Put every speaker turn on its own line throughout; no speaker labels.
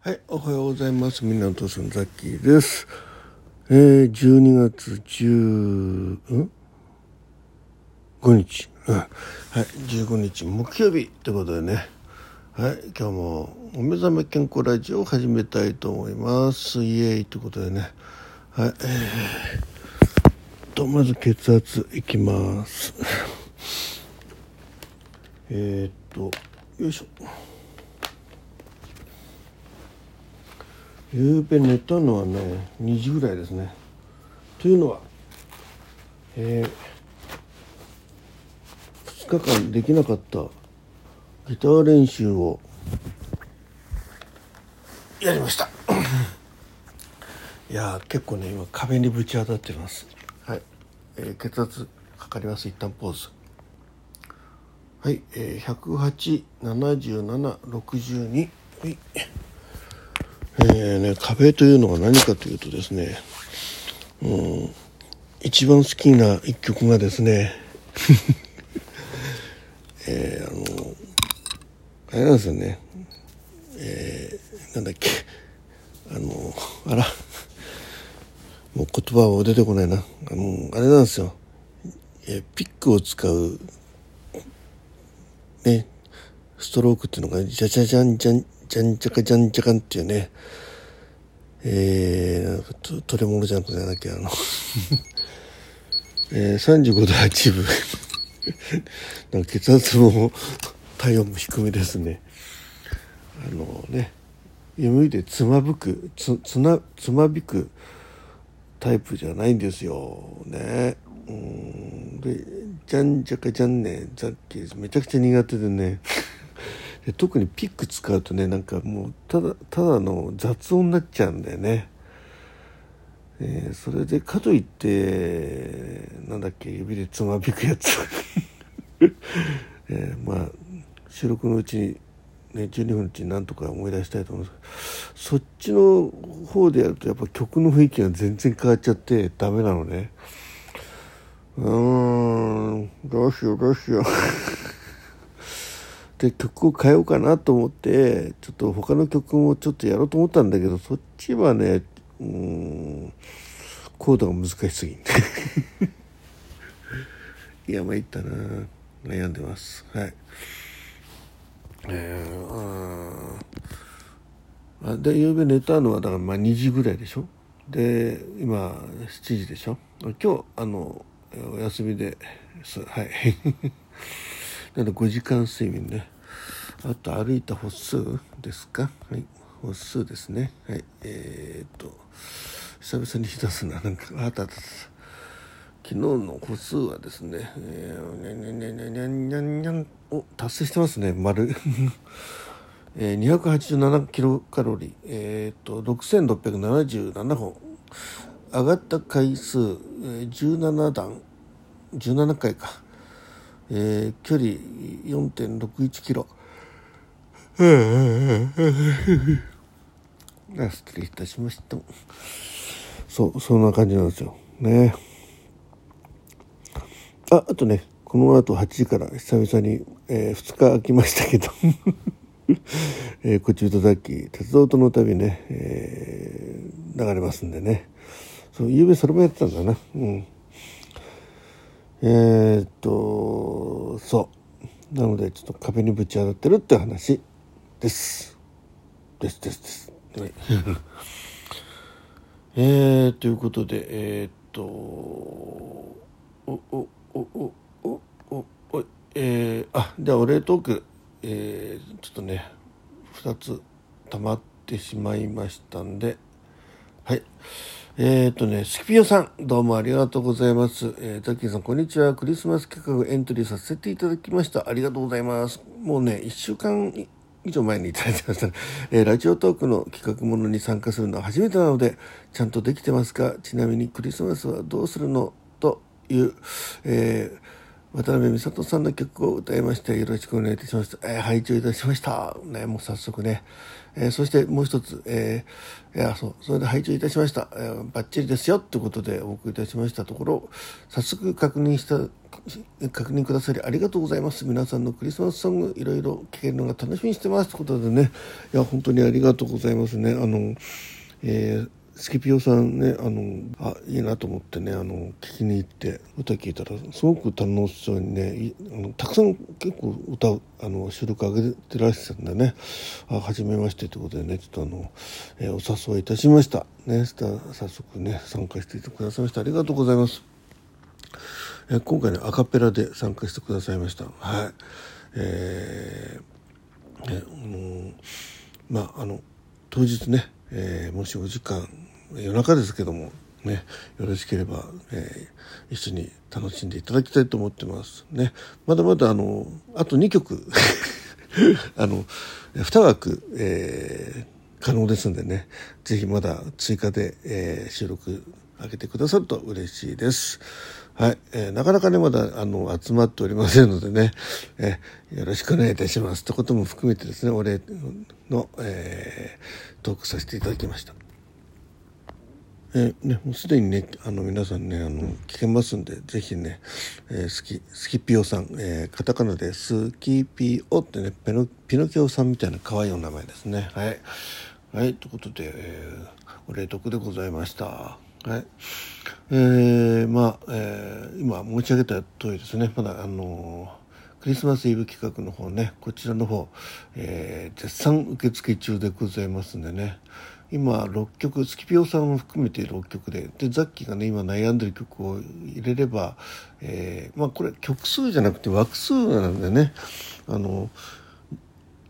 はい、おはようございます。みんなの父さんザッキーです。えー、12月10、ん ?5 日。うん。はい、15日木曜日ということでね。はい、今日もお目覚め健康ラジオを始めたいと思います。イエーイということでね。はい、えー、と、まず血圧いきます。えーっと、よいしょ。夕べ寝たのはね2時ぐらいですね。というのは、えー、2日間できなかったギター練習をやりました。いやー結構ね今壁にぶち当たってます。はい、えー、血圧測ります。一旦ポーズ。はい、えー、1087762はいえーね、壁というのは何かというとですね、うん、一番好きな一曲がですね、えー、あの、あれなんですよね、えー、なんだっけ、あの、あら、もう言葉は出てこないな、あの、あれなんですよ、えー、ピックを使う、ね、ストロークっていうのが、じゃじゃじゃんじゃん、じゃんじゃかじゃんじゃかんっていうね、えー、なんかトトレモロじゃなくてなんだっけ、あのえー、35度8分なんか血圧も体温も低めですね。あのね、夢でつまぶく、つ、つな、つまびくタイプじゃないんですよ。ね。うん。で、じゃんじゃかじゃんね、さっきめちゃくちゃ苦手でね。特にピック使うとねなんかもうただただの雑音になっちゃうんだよね、えー、それでかといってなんだっけ指でつまびくやつ、えー、まあ収録のうちにね12分のうちになんとか思い出したいと思いますけどそっちの方でやるとやっぱ曲の雰囲気が全然変わっちゃってダメなのね。うーんどうしようどうしよう。で曲を変えようかなと思ってちょっと他の曲もちょっとやろうと思ったんだけどそっちはねうんコードが難しすぎん。いや参ったな悩んでます。はい。えー、あで夕べ寝たのはだからまあ2時ぐらいでしょ？で今7時でしょ？今日あのお休みですはい。なので5時間睡眠ね。あと歩いた歩数ですか？はい。歩数ですね。はい。えー、っと、久々に出すな。なんか、あったた。昨日の歩数はですね、えー、にゃんにゃんにゃんにゃんにゃにゃにゃんお、達成してますね、丸。えー、287キロカロリー、えー、っと、6677本。上がった回数、えー、17段、17回か。えー、距離4.61キロ。失礼いたしました。そう、そんな感じなんですよ。ね。あ、あとね、この後8時から久々に、えー、2日空きましたけど、えー、こっちとさっき、鉄道との旅ね、えー、流れますんでね。そう、夕べそれもやってたんだな。うん。えー、っと、そう。なので、ちょっと壁にぶち当たってるって話です。です、です、です。はい。えー、ということで、えー、っと、お、お、お、お、お、お、お、えー、あ、じゃあ、お礼トーク、えー、ちょっとね、二つ溜まってしまいましたんで、はい。えっ、ー、とね、スキピオさん、どうもありがとうございます。えー、タッキーさん、こんにちは。クリスマス企画エントリーさせていただきました。ありがとうございます。もうね、一週間以上前にいただいてました。えー、ラジオトークの企画ものに参加するのは初めてなので、ちゃんとできてますか？ちなみにクリスマスはどうするの？という、えー、渡辺美里さんの曲を歌いましてよろしくお願いいたします。えー、拝聴いたしました。ね、もう早速ね。えー、そしてもう一つ、えー、いや、そう、それで拝聴いたしました。えー、バッチリですよってことでお送りいたしましたところ、早速確認した、確認くださりありがとうございます。皆さんのクリスマスソングいろいろ聴けるのが楽しみにしてますということでね、いや、本当にありがとうございますね。あの、えースキピオさんねあのあいいなと思ってねあの聞きに行って歌聞いたらすごく楽しそうにねあのたくさん結構歌あの収録上げてらっしゃるんでね。あ初めましてということでねちょっとあの、えー、お誘いいたしました。ね早速ね参加しててくださいました。ありがとうございます、え、今回ねアカペラで参加してくださいました。はい。えー、ねあのまああの当日ね、えー、もしお時間夜中ですけどもねよろしければ、えー、一緒に楽しんでいただきたいと思ってますねまだまだあのあと2曲 あの2枠、えー、可能ですんでね是非まだ追加で、えー、収録上げてくださると嬉しいです。はい、えー、なかなかね、まだ、あの、集まっておりませんのでね、えー、よろしくお願いいたします。ってことも含めてですね、お礼の、えー、トークさせていただきました。え、ね、もうすでにね、あの、皆さんね、あの、聞けますんで、ぜひね、えー、スキ、スキピオさん、えー、カタカナでスキピオってね、ペノ、ピノキオさんみたいな可愛いお名前ですね。はい。はい、ということで、えー、お礼得でございました。はい。えー、まあ、えー、今申し上げた通りですね、まだあの、クリスマスイブ企画の方ね、こちらの方、えー、絶賛受付中でございますんでね、今6曲、スキピオさんを含めて6曲で、で、ザッキーがね、今悩んでる曲を入れれば、えー、まあこれ曲数じゃなくて枠数なんでね、あの、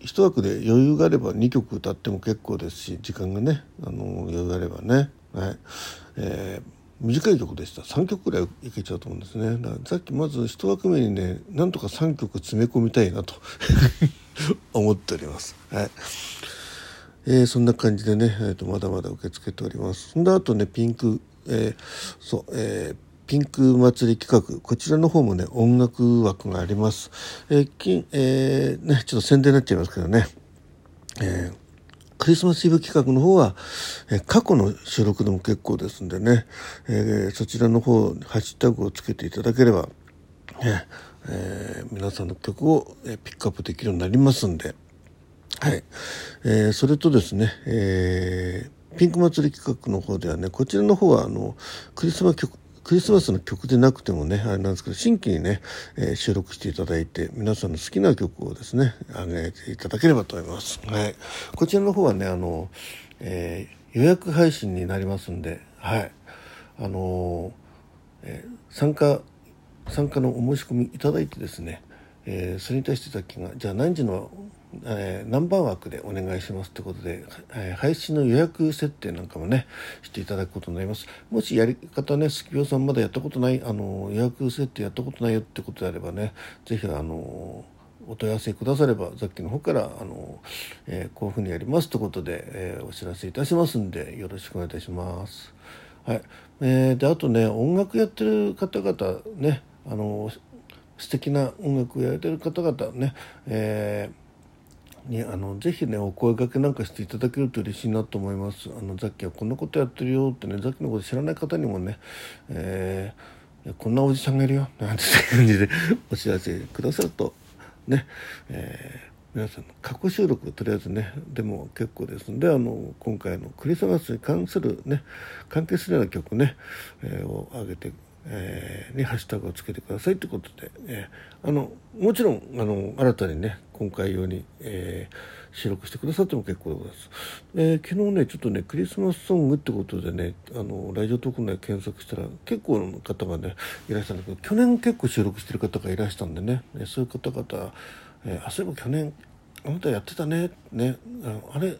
一枠で余裕があれば2曲歌っても結構ですし、時間がね、あの、余裕があればね、はい。えー短い曲でした。3曲ぐらいいけちゃうと思うんですね。だからさっきまず1枠目にねなんとか3曲詰め込みたいなと 思っております。はい。えー、そんな感じでね、えーと、まだまだ受け付けておりますそんであとねピンク、えー、そうえーピンク祭り企画、こちらの方もね、音楽枠があります。えー、きえー、ね、ちょっと宣伝になっちゃいますけどね。えークリスマスイブ企画の方は、え過去の収録でも結構ですんでね、えー、そちらの方、ハッシュタグをつけていただければ、えー、皆さんの曲を、えピックアップできるようになりますんで、はい。えー、それとですね、えー、ピンク祭り企画の方ではね、こちらの方は、あの、クリスマス曲、クリスマスの曲でなくてもね、あれなんですけど、新規にね、えー、収録していただいて、皆さんの好きな曲をですね、あげていただければと思います。はい。こちらの方はね、あの、えー、予約配信になりますんで、はい。あのえー、参加、参加のお申し込みいただいてですね、えー、それに対してさっきが、じゃあ何時のえー、ナンバー枠でお願いしますということで、えー、配信の予約設定なんかもねしていただくことになりますもしやり方ねスキピオさんまだやったことないあの予約設定やったことないよってことであればね是非あのお問い合わせくださればさっきの方からあの、えー、こういうふうにやりますということで、えお知らせいたしますんでよろしくお願いいたします。はいえー、であとね音楽やってる方々ねあの素敵な音楽をやってる方々ね、えーにあのぜひねお声掛けなんかしていただけると嬉しいなと思います。あのザッキはこんなことやってるよってねザッキのこと知らない方にもね、えー、こんなおじさんがいるよなんて感じでお知らせくださるとね、えー皆さんの過去収録とりあえずねでも結構ですんであの今回のクリスマスに関するね関係するような曲ね、えー、を上げてえー、にハッシュタグをつけてくださいということで、えー、あのもちろんあの新たにね今回用に、えー、収録してくださっても結構でございます、えー、昨日ねちょっとねクリスマスソングってことでねあのラジオトーク内検索したら結構の方がねいらしゃるんだけど去年結構収録してる方がいらしたんでねそういう方々、えー、あそういえば去年あなたやってたねねあれ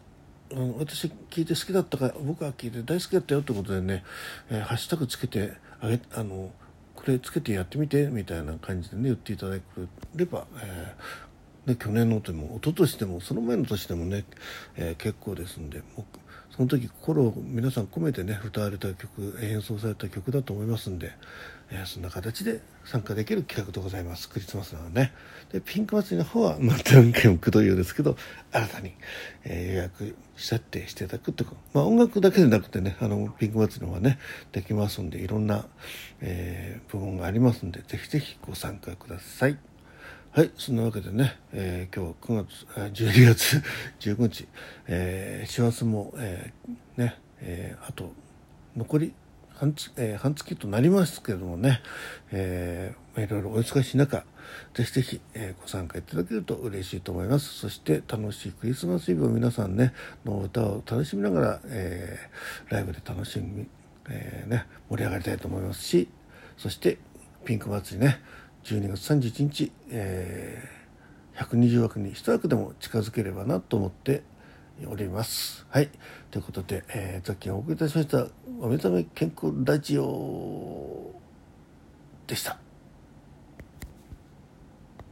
あの私聞いて好きだったから僕は聞いて大好きだったよってことでね、えー、ハッシュタグつけてあげあのこれつけてやってみてみたいな感じでね言っていただければ、えー、ね、去年のでも一昨年でもその前の年でもね、えー、結構ですんでその時心を皆さん込めてね歌われた曲演奏された曲だと思いますんで、えー、そんな形で参加できる企画でございますクリスマスなのねでピンク祭りの方はまた何回もくどいようですけど新たに、えー、予約設定していただくってことまあ音楽だけでなくてねあのピンク祭りの方はねできますんでいろんな、えー、部門がありますんでぜひぜひご参加ください。はい、そんなわけでね、えー、今日は9月、12月 19日、えー、師走も、えー、ね、えー、あと残り半月,、えー、半月となりますけれどもね、えー、いろいろお忙しい中、ぜひぜひ、えー、ご参加いただけると嬉しいと思います。そして楽しいクリスマスイブを皆さんね、の歌を楽しみながら、えー、ライブで楽しみ、えー、ね、盛り上がりたいと思いますし、そしてピンク祭りね、12月31日、えー、120枠に1枠でも近づければなと思っております。はい。ということで、えー、雑金をお送りいたしました、お目覚め健康ラジオでした。